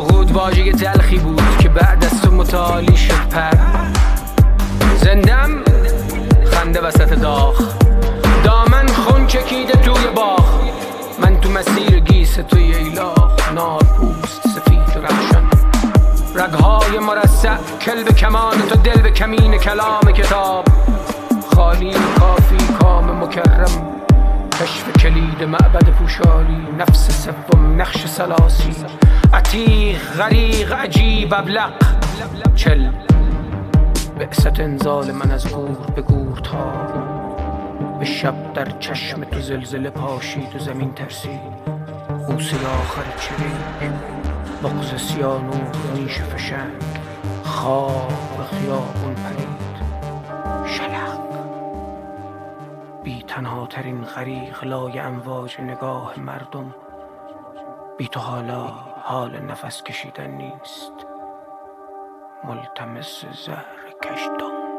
بود واژه تلخی بود که بعد از تو متعالی شد پر. زندم خنده وسط داغ. دامن خون چکیده توی باغ. من تو مسیر گیس توی ایلاخ نار پوست سفید و رخشان. رگهای مرسع کل به کمان تو دل به کمین کلام کتاب. خالی کافی کام مکرم. کشف کلید معبد پوشاری نفس سوم نقش سلاسی. عتیق غریق عجیب ابلق. چل. بعثت انزال من از گور به گور تا به شب در چشم تو زلزله پاشید و زمین ترسید بوسه آخر چریک بغز سیانور نیش فشنگ. خواب خیابون پرید. شلق. بی تنها ترین غریق لای امواج نگاه مردم. بی تو حالا حال نفس کشیدن نیست. ملتمس زهر کشدم